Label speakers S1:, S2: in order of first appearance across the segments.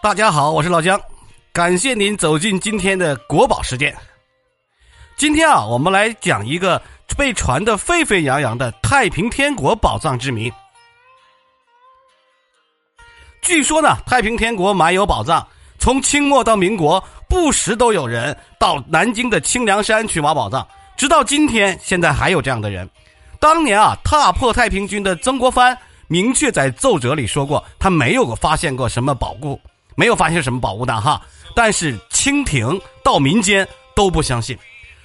S1: 大家好，我是老姜，感谢您走进今天的国宝时间。今天啊，我们来讲一个被传得沸沸扬扬的太平天国宝藏之谜。据说呢，太平天国埋有宝藏，从清末到民国，不时都有人到南京的清凉山去挖宝藏，直到今天，现在还有这样的人。当年啊，踏破太平军的曾国藩明确在奏折里说过，他没有发现过什么宝物。没有发现什么宝物的哈，但是清廷到民间都不相信。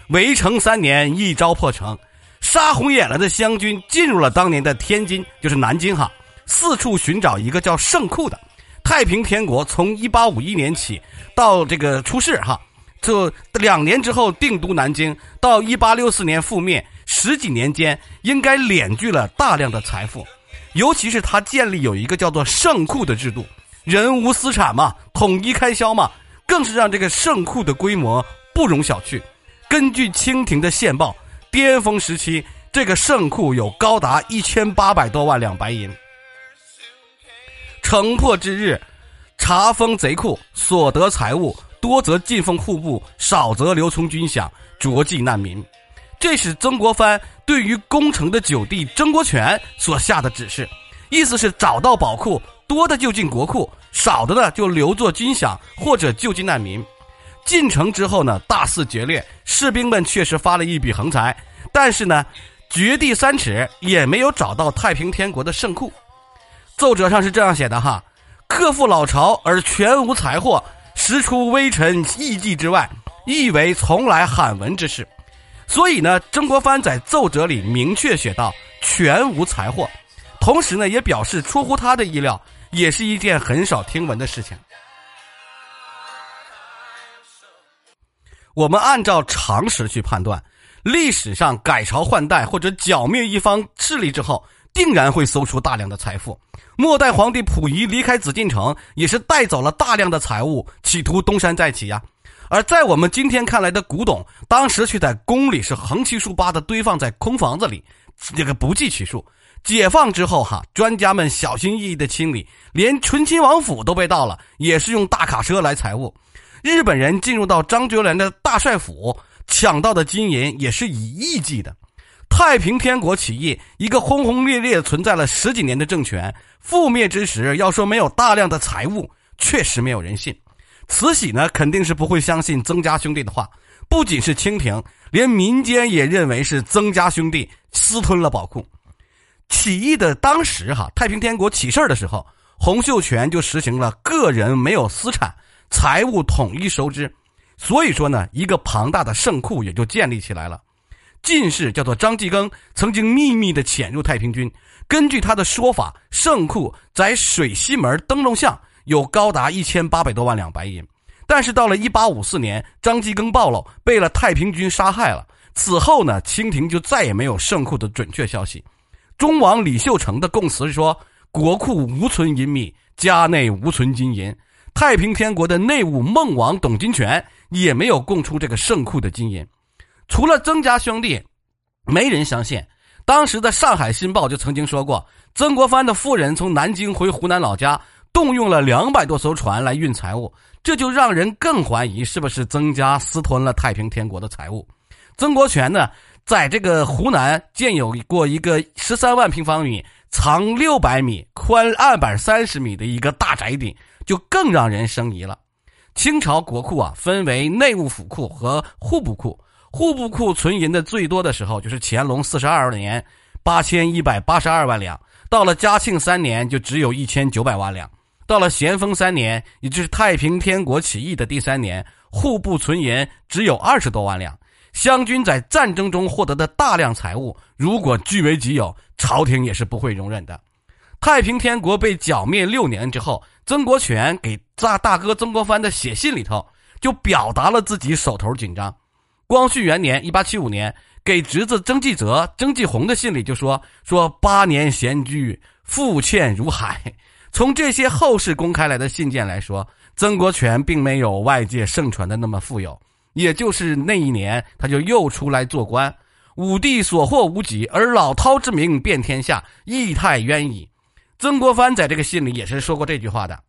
S1: 围城三年，一朝破城，杀红眼了的湘军进入了当年的天津，就是南京哈，四处寻找一个叫圣库的。太平天国从一八五一年起到这个出事哈，这两年之后定都南京，到一八六四年覆灭，十几年间应该敛聚了大量的财富，尤其是他建立有一个叫做圣库的制度。人无私产嘛，统一开销嘛，更是让这个圣库的规模不容小觑。根据清廷的线报，巅峰时期这个圣库有高达一千八百多万两白银。城破之日，查封贼库，所得财物多则进奉户部，少则留充军饷，着济难民。这是曾国藩对于攻城的九弟曾国荃所下的指示，意思是找到宝库。多的就进国库，少的呢就留作军饷或者救济难民。进城之后呢，大肆劫掠，士兵们确实发了一笔横财，但是呢，掘地三尺也没有找到太平天国的圣库。奏折上是这样写的哈：克复老巢而全无财货，实出微臣艺伎之外，亦为从来罕闻之事。所以呢，曾国藩在奏折里明确写道：全无财货。同时呢，也表示出乎他的意料，也是一件很少听闻的事情。我们按照常识去判断，历史上改朝换代或者剿灭一方势力之后，定然会搜出大量的财富。末代皇帝溥仪离开紫禁城，也是带走了大量的财物，企图东山再起呀。而在我们今天看来的古董，当时却在宫里是横七竖八的堆放在空房子里，这个不计其数。解放之后，哈，专家们小心翼翼的清理，连醇亲王府都被盗了，也是用大卡车来财物。日本人进入到张觉良的大帅府，抢到的金银也是以亿计的。太平天国起义，一个轰轰烈烈存在了十几年的政权，覆灭之时，要说没有大量的财物，确实没有人信。慈禧呢，肯定是不会相信曾家兄弟的话。不仅是清廷，连民间也认为是曾家兄弟私吞了宝库。起义的当时，哈，太平天国起事儿的时候，洪秀全就实行了个人没有私产，财务统一收支，所以说呢，一个庞大的圣库也就建立起来了。进士叫做张继庚，曾经秘密的潜入太平军，根据他的说法，圣库在水西门灯笼巷有高达一千八百多万两白银。但是到了一八五四年，张继庚暴露，被了太平军杀害了。此后呢，清廷就再也没有圣库的准确消息。忠王李秀成的供词说：“国库无存银米，家内无存金银。”太平天国的内务孟王董金泉也没有供出这个圣库的金银。除了曾家兄弟，没人相信。当时的《上海新报》就曾经说过，曾国藩的夫人从南京回湖南老家，动用了两百多艘船来运财物，这就让人更怀疑是不是曾家私吞了太平天国的财物。曾国荃呢？在这个湖南建有过一个十三万平方米、长六百米、宽二百三十米的一个大宅邸，就更让人生疑了。清朝国库啊，分为内务府库和户部库。户部库存银的最多的时候，就是乾隆四十二年，八千一百八十二万两；到了嘉庆三年，就只有一千九百万两；到了咸丰三年，也就是太平天国起义的第三年，户部存银只有二十多万两。湘军在战争中获得的大量财物，如果据为己有，朝廷也是不会容忍的。太平天国被剿灭六年之后，曾国荃给大大哥曾国藩的写信里头，就表达了自己手头紧张。光绪元年（一八七五年）给侄子曾纪泽、曾纪红的信里就说：“说八年闲居，负欠如海。”从这些后世公开来的信件来说，曾国荃并没有外界盛传的那么富有。也就是那一年，他就又出来做官。武帝所获无几，而老饕之名遍天下，义太冤矣。曾国藩在这个信里也是说过这句话的。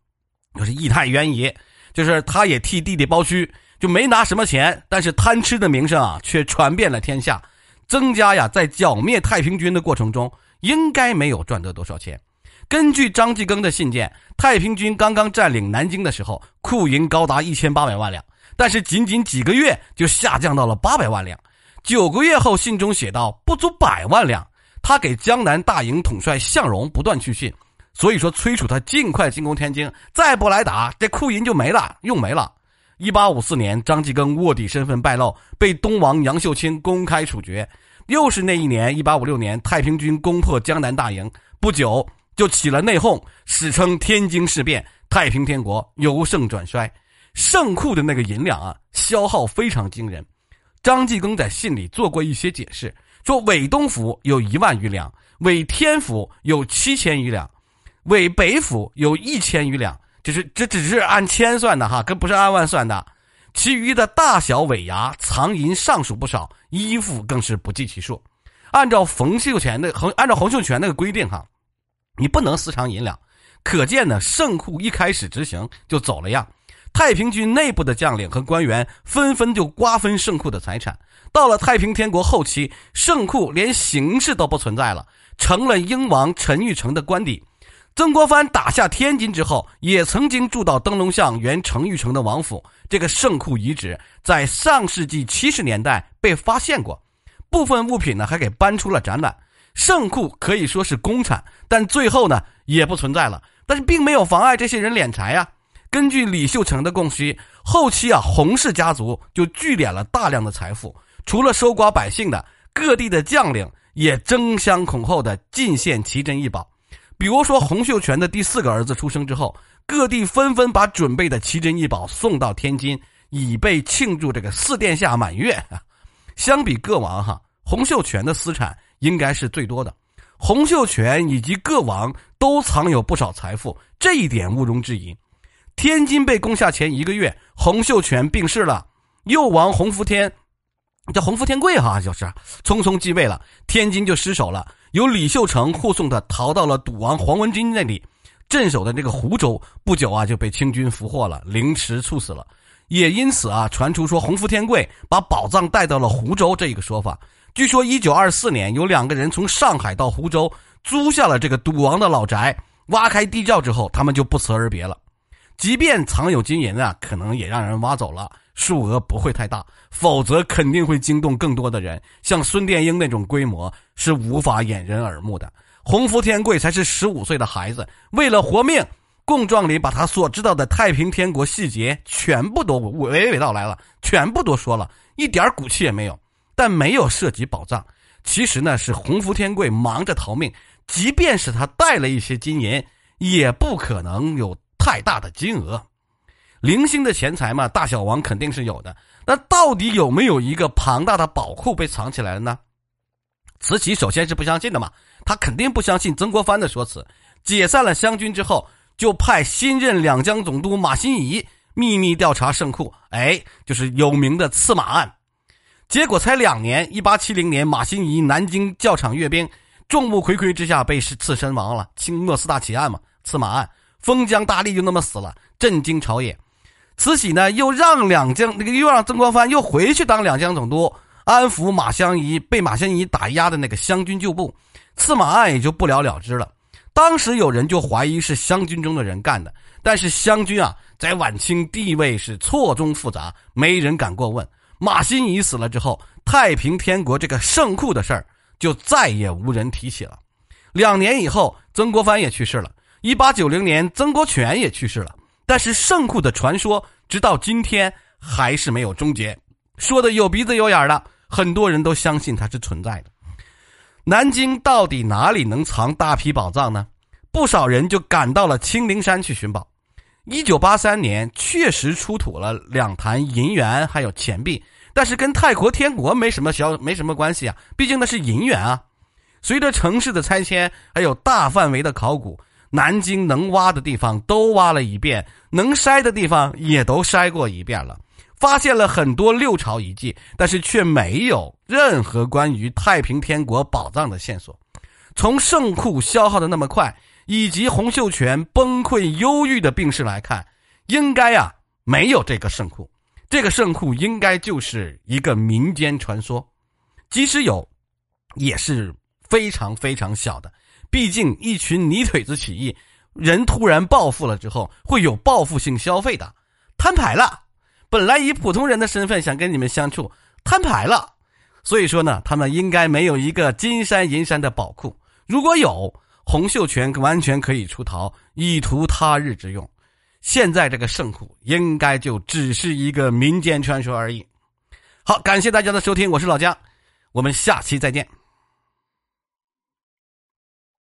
S1: 就是义太渊矣，就是他也替弟弟包胥，就没拿什么钱，但是贪吃的名声啊却传遍了天下。曾家呀，在剿灭太平军的过程中，应该没有赚得多少钱。根据张继庚的信件，太平军刚刚占领南京的时候，库银高达一千八百万两，但是仅仅几个月就下降到了八百万两。九个月后，信中写道不足百万两。他给江南大营统帅向荣不断去信，所以说催促他尽快进攻天津，再不来打，这库银就没了，用没了。一八五四年，张继庚卧底身份败露，被东王杨秀清公开处决。又是那一年，一八五六年，太平军攻破江南大营，不久就起了内讧，史称天津事变。太平天国由盛转衰，圣库的那个银两啊，消耗非常惊人。张继庚在信里做过一些解释。说伪东府有一万余两，伪天府有七千余两，伪北府有一千余两，就是这只是按千算的哈，跟不是按万算的。其余的大小尾牙藏银尚属不少，衣服更是不计其数。按照冯秀全的，按照洪秀全那个规定哈，你不能私藏银两。可见呢，圣库一开始执行就走了样。太平军内部的将领和官员纷纷就瓜分圣库的财产。到了太平天国后期，圣库连形式都不存在了，成了英王陈玉成的官邸。曾国藩打下天津之后，也曾经住到灯笼巷原陈玉成的王府。这个圣库遗址在上世纪七十年代被发现过，部分物品呢还给搬出了展览。圣库可以说是公产，但最后呢也不存在了。但是并没有妨碍这些人敛财呀。根据李秀成的供述，后期啊洪氏家族就聚敛了大量的财富，除了收刮百姓的，各地的将领也争相恐后的进献奇珍异宝。比如说洪秀全的第四个儿子出生之后，各地纷纷把准备的奇珍异宝送到天津，以备庆祝这个四殿下满月。相比各王哈，洪秀全的私产应该是最多的。洪秀全以及各王都藏有不少财富，这一点毋庸置疑。天津被攻下前一个月，洪秀全病逝了，右王洪福天，叫洪福天贵哈，就是匆匆继位了，天津就失守了。由李秀成护送他逃到了赌王黄文金那里镇守的这个湖州，不久啊就被清军俘获了，凌迟处死了。也因此啊，传出说洪福天贵把宝藏带到了湖州这一个说法。据说一九二四年，有两个人从上海到湖州租下了这个赌王的老宅，挖开地窖之后，他们就不辞而别了。即便藏有金银啊，可能也让人挖走了，数额不会太大，否则肯定会惊动更多的人。像孙殿英那种规模是无法掩人耳目的。洪福天贵才是十五岁的孩子，为了活命，供状里把他所知道的太平天国细节全部都娓娓道来了，全部都说了，一点骨气也没有，但没有涉及宝藏。其实呢，是洪福天贵忙着逃命，即便是他带了一些金银，也不可能有。太大的金额，零星的钱财嘛，大小王肯定是有的。那到底有没有一个庞大的宝库被藏起来了呢？慈禧首先是不相信的嘛，他肯定不相信曾国藩的说辞。解散了湘军之后，就派新任两江总督马新贻秘密调查圣库，哎，就是有名的刺马案。结果才两年，一八七零年，马新贻南京教场阅兵，众目睽睽之下被刺身亡了。清末四大奇案嘛，刺马案。封疆大吏就那么死了，震惊朝野。慈禧呢，又让两江那个又让曾国藩又回去当两江总督，安抚马相宜被马相宜打压的那个湘军旧部，刺马案也就不了了之了。当时有人就怀疑是湘军中的人干的，但是湘军啊，在晚清地位是错综复杂，没人敢过问。马新贻死了之后，太平天国这个圣库的事儿就再也无人提起了。两年以后，曾国藩也去世了。一八九零年，曾国荃也去世了，但是圣库的传说直到今天还是没有终结。说的有鼻子有眼的，很多人都相信它是存在的。南京到底哪里能藏大批宝藏呢？不少人就赶到了青陵山去寻宝。一九八三年确实出土了两坛银元，还有钱币，但是跟泰国天国没什么小没什么关系啊，毕竟那是银元啊。随着城市的拆迁，还有大范围的考古。南京能挖的地方都挖了一遍，能筛的地方也都筛过一遍了，发现了很多六朝遗迹，但是却没有任何关于太平天国宝藏的线索。从圣库消耗的那么快，以及洪秀全崩溃忧郁的病逝来看，应该啊没有这个圣库，这个圣库应该就是一个民间传说，即使有，也是非常非常小的。毕竟一群泥腿子起义，人突然暴富了之后，会有报复性消费的，摊牌了。本来以普通人的身份想跟你们相处，摊牌了。所以说呢，他们应该没有一个金山银山的宝库。如果有，洪秀全完全可以出逃，以图他日之用。现在这个圣库应该就只是一个民间传说而已。好，感谢大家的收听，我是老姜，我们下期再见。